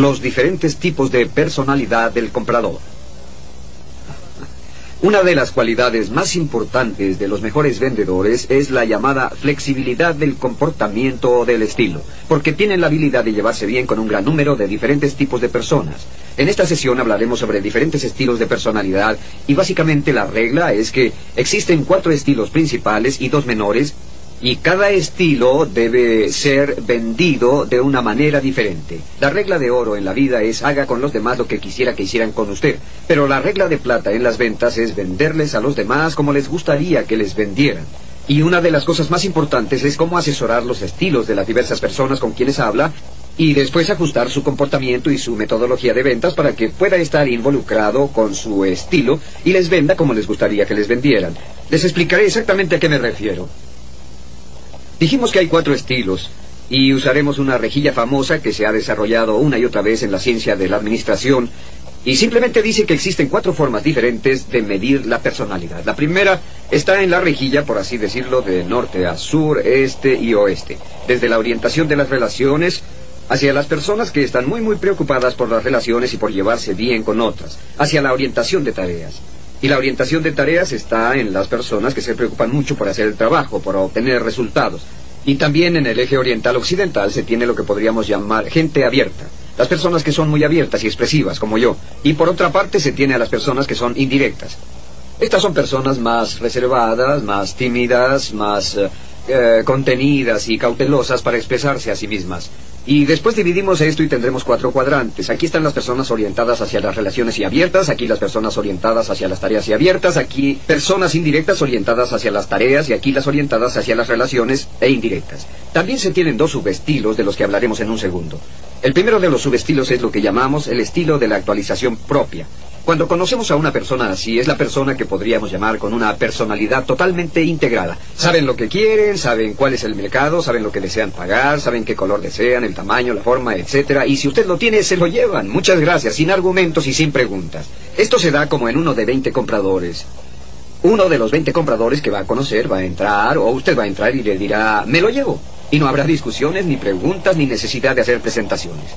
los diferentes tipos de personalidad del comprador. Una de las cualidades más importantes de los mejores vendedores es la llamada flexibilidad del comportamiento o del estilo, porque tienen la habilidad de llevarse bien con un gran número de diferentes tipos de personas. En esta sesión hablaremos sobre diferentes estilos de personalidad y básicamente la regla es que existen cuatro estilos principales y dos menores y cada estilo debe ser vendido de una manera diferente. La regla de oro en la vida es haga con los demás lo que quisiera que hicieran con usted, pero la regla de plata en las ventas es venderles a los demás como les gustaría que les vendieran. Y una de las cosas más importantes es cómo asesorar los estilos de las diversas personas con quienes habla y después ajustar su comportamiento y su metodología de ventas para que pueda estar involucrado con su estilo y les venda como les gustaría que les vendieran. Les explicaré exactamente a qué me refiero. Dijimos que hay cuatro estilos y usaremos una rejilla famosa que se ha desarrollado una y otra vez en la ciencia de la administración y simplemente dice que existen cuatro formas diferentes de medir la personalidad. La primera está en la rejilla, por así decirlo, de norte a sur, este y oeste. Desde la orientación de las relaciones hacia las personas que están muy muy preocupadas por las relaciones y por llevarse bien con otras, hacia la orientación de tareas. Y la orientación de tareas está en las personas que se preocupan mucho por hacer el trabajo, por obtener resultados. Y también en el eje oriental occidental se tiene lo que podríamos llamar gente abierta. Las personas que son muy abiertas y expresivas, como yo. Y por otra parte se tiene a las personas que son indirectas. Estas son personas más reservadas, más tímidas, más eh, eh, contenidas y cautelosas para expresarse a sí mismas. Y después dividimos esto y tendremos cuatro cuadrantes. Aquí están las personas orientadas hacia las relaciones y abiertas, aquí las personas orientadas hacia las tareas y abiertas, aquí personas indirectas orientadas hacia las tareas y aquí las orientadas hacia las relaciones e indirectas. También se tienen dos subestilos de los que hablaremos en un segundo. El primero de los subestilos es lo que llamamos el estilo de la actualización propia. Cuando conocemos a una persona así, es la persona que podríamos llamar con una personalidad totalmente integrada. Saben lo que quieren, saben cuál es el mercado, saben lo que desean pagar, saben qué color desean, el tamaño, la forma, etcétera. Y si usted lo tiene, se lo llevan. Muchas gracias, sin argumentos y sin preguntas. Esto se da como en uno de 20 compradores. Uno de los 20 compradores que va a conocer va a entrar, o usted va a entrar y le dirá, me lo llevo. Y no habrá discusiones, ni preguntas, ni necesidad de hacer presentaciones.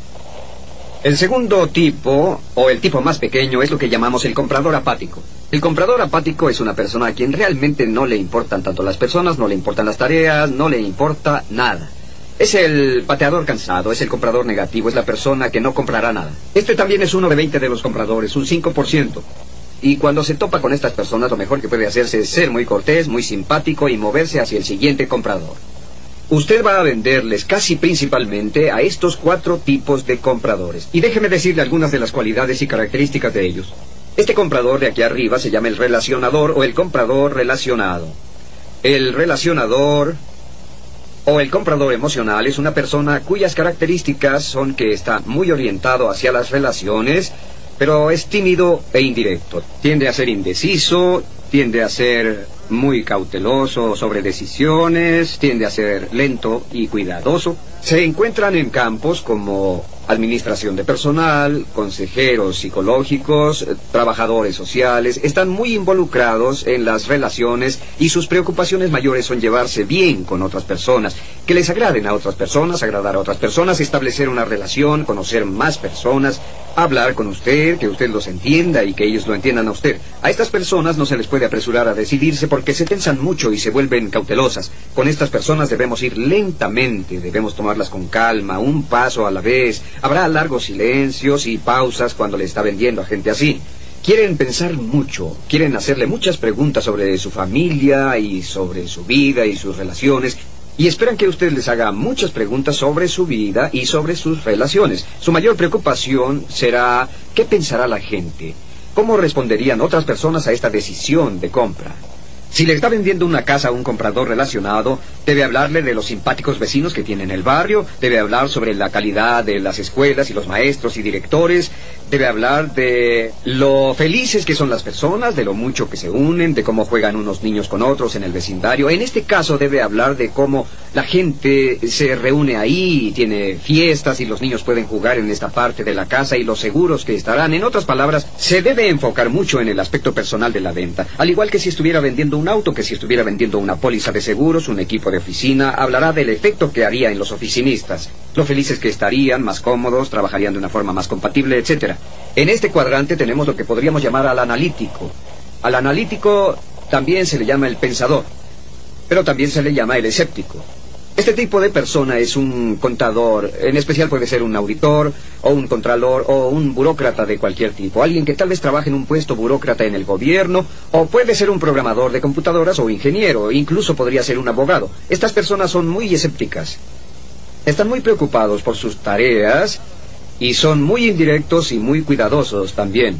El segundo tipo, o el tipo más pequeño, es lo que llamamos el comprador apático. El comprador apático es una persona a quien realmente no le importan tanto las personas, no le importan las tareas, no le importa nada. Es el pateador cansado, es el comprador negativo, es la persona que no comprará nada. Este también es uno de 20 de los compradores, un 5%. Y cuando se topa con estas personas, lo mejor que puede hacerse es ser muy cortés, muy simpático y moverse hacia el siguiente comprador. Usted va a venderles casi principalmente a estos cuatro tipos de compradores. Y déjeme decirle algunas de las cualidades y características de ellos. Este comprador de aquí arriba se llama el relacionador o el comprador relacionado. El relacionador o el comprador emocional es una persona cuyas características son que está muy orientado hacia las relaciones, pero es tímido e indirecto. Tiende a ser indeciso, tiende a ser muy cauteloso sobre decisiones, tiende a ser lento y cuidadoso. Se encuentran en campos como administración de personal, consejeros psicológicos, trabajadores sociales, están muy involucrados en las relaciones y sus preocupaciones mayores son llevarse bien con otras personas, que les agraden a otras personas, agradar a otras personas, establecer una relación, conocer más personas, hablar con usted, que usted los entienda y que ellos lo entiendan a usted. A estas personas no se les puede apresurar a decidirse porque se tensan mucho y se vuelven cautelosas. Con estas personas debemos ir lentamente, debemos tomarlas con calma, un paso a la vez, Habrá largos silencios y pausas cuando le está vendiendo a gente así. Quieren pensar mucho, quieren hacerle muchas preguntas sobre su familia y sobre su vida y sus relaciones, y esperan que usted les haga muchas preguntas sobre su vida y sobre sus relaciones. Su mayor preocupación será qué pensará la gente, cómo responderían otras personas a esta decisión de compra. Si le está vendiendo una casa a un comprador relacionado, debe hablarle de los simpáticos vecinos que tiene en el barrio, debe hablar sobre la calidad de las escuelas y los maestros y directores, Debe hablar de lo felices que son las personas, de lo mucho que se unen, de cómo juegan unos niños con otros en el vecindario. En este caso debe hablar de cómo la gente se reúne ahí y tiene fiestas y los niños pueden jugar en esta parte de la casa y los seguros que estarán. En otras palabras, se debe enfocar mucho en el aspecto personal de la venta. Al igual que si estuviera vendiendo un auto, que si estuviera vendiendo una póliza de seguros, un equipo de oficina, hablará del efecto que haría en los oficinistas. Lo felices que estarían, más cómodos, trabajarían de una forma más compatible, etcétera. En este cuadrante tenemos lo que podríamos llamar al analítico. Al analítico también se le llama el pensador, pero también se le llama el escéptico. Este tipo de persona es un contador, en especial puede ser un auditor o un contralor o un burócrata de cualquier tipo, alguien que tal vez trabaje en un puesto burócrata en el gobierno o puede ser un programador de computadoras o ingeniero, incluso podría ser un abogado. Estas personas son muy escépticas. Están muy preocupados por sus tareas y son muy indirectos y muy cuidadosos también.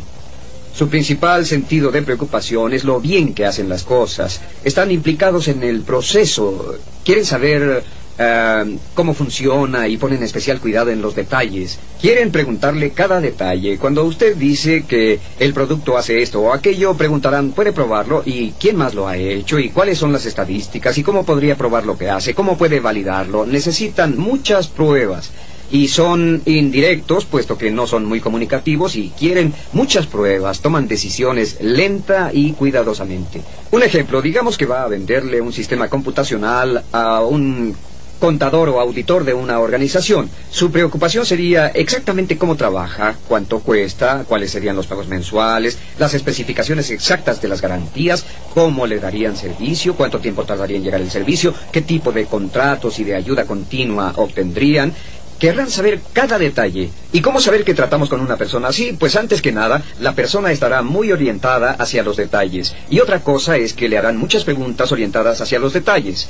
Su principal sentido de preocupación es lo bien que hacen las cosas. Están implicados en el proceso. Quieren saber eh, cómo funciona y ponen especial cuidado en los detalles. Quieren preguntarle cada detalle. Cuando usted dice que el producto hace esto o aquello, preguntarán, ¿puede probarlo? ¿Y quién más lo ha hecho? ¿Y cuáles son las estadísticas? ¿Y cómo podría probar lo que hace? ¿Cómo puede validarlo? Necesitan muchas pruebas y son indirectos, puesto que no son muy comunicativos y quieren muchas pruebas, toman decisiones lenta y cuidadosamente. Un ejemplo, digamos que va a venderle un sistema computacional a un contador o auditor de una organización. Su preocupación sería exactamente cómo trabaja, cuánto cuesta, cuáles serían los pagos mensuales, las especificaciones exactas de las garantías, cómo le darían servicio, cuánto tiempo tardaría en llegar el servicio, qué tipo de contratos y de ayuda continua obtendrían, Querrán saber cada detalle. ¿Y cómo saber que tratamos con una persona así? Pues antes que nada, la persona estará muy orientada hacia los detalles. Y otra cosa es que le harán muchas preguntas orientadas hacia los detalles.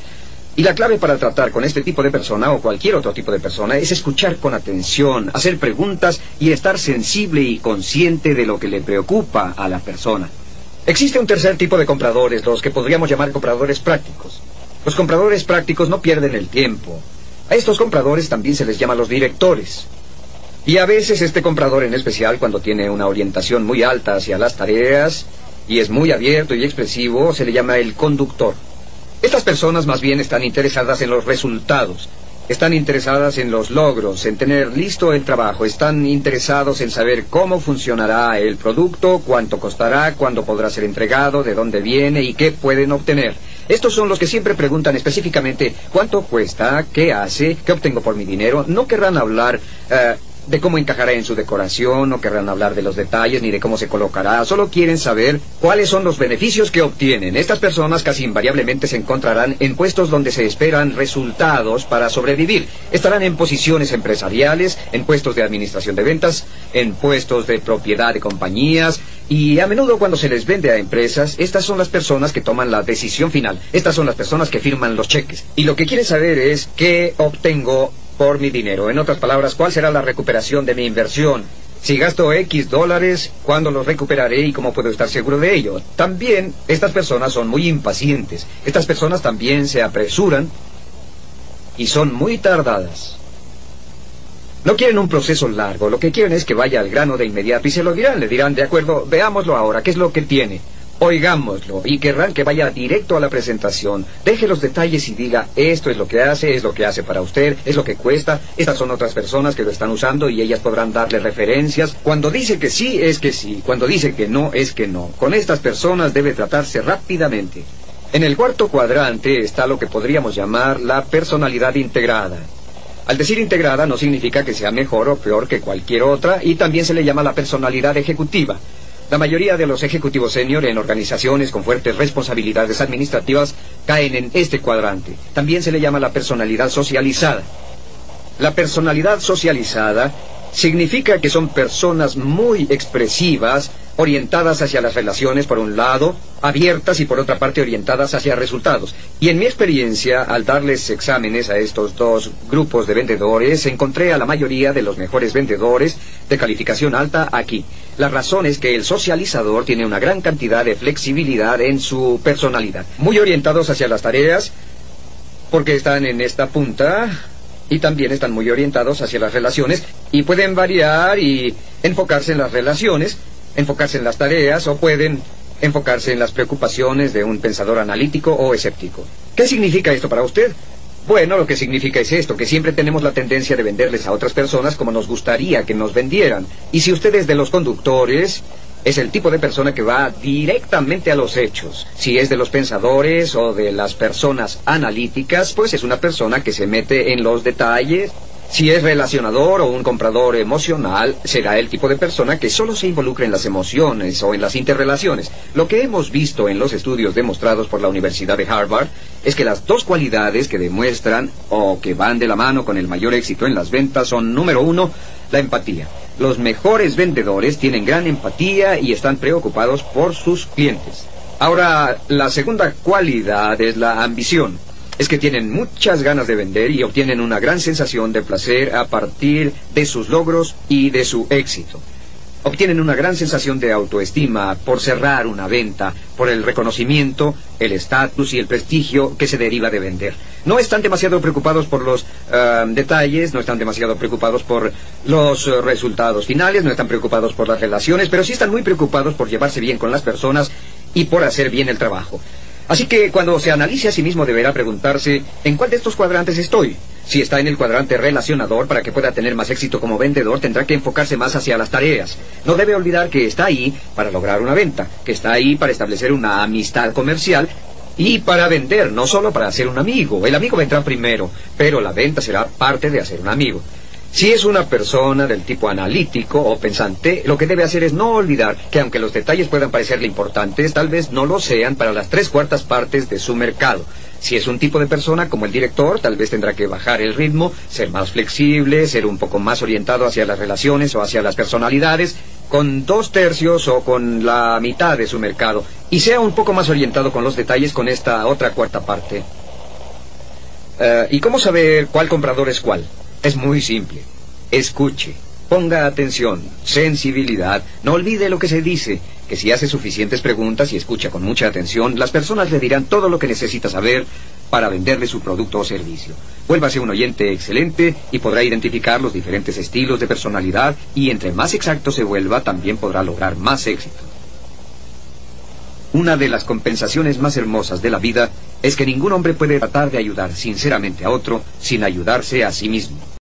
Y la clave para tratar con este tipo de persona o cualquier otro tipo de persona es escuchar con atención, hacer preguntas y estar sensible y consciente de lo que le preocupa a la persona. Existe un tercer tipo de compradores, los que podríamos llamar compradores prácticos. Los compradores prácticos no pierden el tiempo, a estos compradores también se les llama los directores. Y a veces este comprador en especial, cuando tiene una orientación muy alta hacia las tareas y es muy abierto y expresivo, se le llama el conductor. Estas personas más bien están interesadas en los resultados, están interesadas en los logros, en tener listo el trabajo, están interesados en saber cómo funcionará el producto, cuánto costará, cuándo podrá ser entregado, de dónde viene y qué pueden obtener. Estos son los que siempre preguntan específicamente cuánto cuesta, qué hace, qué obtengo por mi dinero. No querrán hablar eh, de cómo encajará en su decoración, no querrán hablar de los detalles ni de cómo se colocará, solo quieren saber cuáles son los beneficios que obtienen. Estas personas casi invariablemente se encontrarán en puestos donde se esperan resultados para sobrevivir. Estarán en posiciones empresariales, en puestos de administración de ventas, en puestos de propiedad de compañías, y a menudo cuando se les vende a empresas, estas son las personas que toman la decisión final. Estas son las personas que firman los cheques. Y lo que quieren saber es qué obtengo por mi dinero. En otras palabras, ¿cuál será la recuperación de mi inversión? Si gasto X dólares, ¿cuándo los recuperaré y cómo puedo estar seguro de ello? También estas personas son muy impacientes. Estas personas también se apresuran y son muy tardadas. No quieren un proceso largo, lo que quieren es que vaya al grano de inmediato y se lo dirán, le dirán, de acuerdo, veámoslo ahora, ¿qué es lo que tiene? Oigámoslo y querrán que vaya directo a la presentación. Deje los detalles y diga, esto es lo que hace, es lo que hace para usted, es lo que cuesta, estas son otras personas que lo están usando y ellas podrán darle referencias. Cuando dice que sí, es que sí. Cuando dice que no, es que no. Con estas personas debe tratarse rápidamente. En el cuarto cuadrante está lo que podríamos llamar la personalidad integrada. Al decir integrada no significa que sea mejor o peor que cualquier otra y también se le llama la personalidad ejecutiva. La mayoría de los ejecutivos senior en organizaciones con fuertes responsabilidades administrativas caen en este cuadrante. También se le llama la personalidad socializada. La personalidad socializada significa que son personas muy expresivas, orientadas hacia las relaciones por un lado, abiertas y por otra parte orientadas hacia resultados. Y en mi experiencia, al darles exámenes a estos dos grupos de vendedores, encontré a la mayoría de los mejores vendedores de calificación alta aquí. La razón es que el socializador tiene una gran cantidad de flexibilidad en su personalidad. Muy orientados hacia las tareas, porque están en esta punta, y también están muy orientados hacia las relaciones Y pueden variar y enfocarse en las relaciones, enfocarse en las tareas o pueden enfocarse en las preocupaciones de un pensador analítico o escéptico. ¿Qué significa esto para usted? Bueno, lo que significa es esto, que siempre tenemos la tendencia de venderles a otras personas como nos gustaría que nos vendieran. Y si usted es de los conductores, es el tipo de persona que va directamente a los hechos. Si es de los pensadores o de las personas analíticas, pues es una persona que se mete en los detalles si es relacionador o un comprador emocional, será el tipo de persona que solo se involucra en las emociones o en las interrelaciones. Lo que hemos visto en los estudios demostrados por la Universidad de Harvard es que las dos cualidades que demuestran o que van de la mano con el mayor éxito en las ventas son, número uno, la empatía. Los mejores vendedores tienen gran empatía y están preocupados por sus clientes. Ahora, la segunda cualidad es la ambición es que tienen muchas ganas de vender y obtienen una gran sensación de placer a partir de sus logros y de su éxito. Obtienen una gran sensación de autoestima por cerrar una venta, por el reconocimiento, el estatus y el prestigio que se deriva de vender. No están demasiado preocupados por los eh, detalles, no están demasiado preocupados por los eh, resultados finales, no están preocupados por las relaciones, pero sí están muy preocupados por llevarse bien con las personas y por hacer bien el trabajo. Así que cuando se analice a sí mismo deberá preguntarse en cuál de estos cuadrantes estoy. Si está en el cuadrante relacionador, para que pueda tener más éxito como vendedor, tendrá que enfocarse más hacia las tareas. No debe olvidar que está ahí para lograr una venta, que está ahí para establecer una amistad comercial y para vender, no solo para hacer un amigo. El amigo vendrá primero, pero la venta será parte de hacer un amigo. Si es una persona del tipo analítico o pensante, lo que debe hacer es no olvidar que aunque los detalles puedan parecerle importantes, tal vez no lo sean para las tres cuartas partes de su mercado. Si es un tipo de persona como el director, tal vez tendrá que bajar el ritmo, ser más flexible, ser un poco más orientado hacia las relaciones o hacia las personalidades, con dos tercios o con la mitad de su mercado, y sea un poco más orientado con los detalles con esta otra cuarta parte. Eh, ¿Y cómo saber cuál comprador es cuál? Es muy simple. Escuche, ponga atención, sensibilidad, no olvide lo que se dice, que si hace suficientes preguntas y escucha con mucha atención, las personas le dirán todo lo que necesita saber para venderle su producto o servicio. Vuélvase un oyente excelente y podrá identificar los diferentes estilos de personalidad y entre más exacto se vuelva también podrá lograr más éxito. Una de las compensaciones más hermosas de la vida es que ningún hombre puede tratar de ayudar sinceramente a otro sin ayudarse a sí mismo.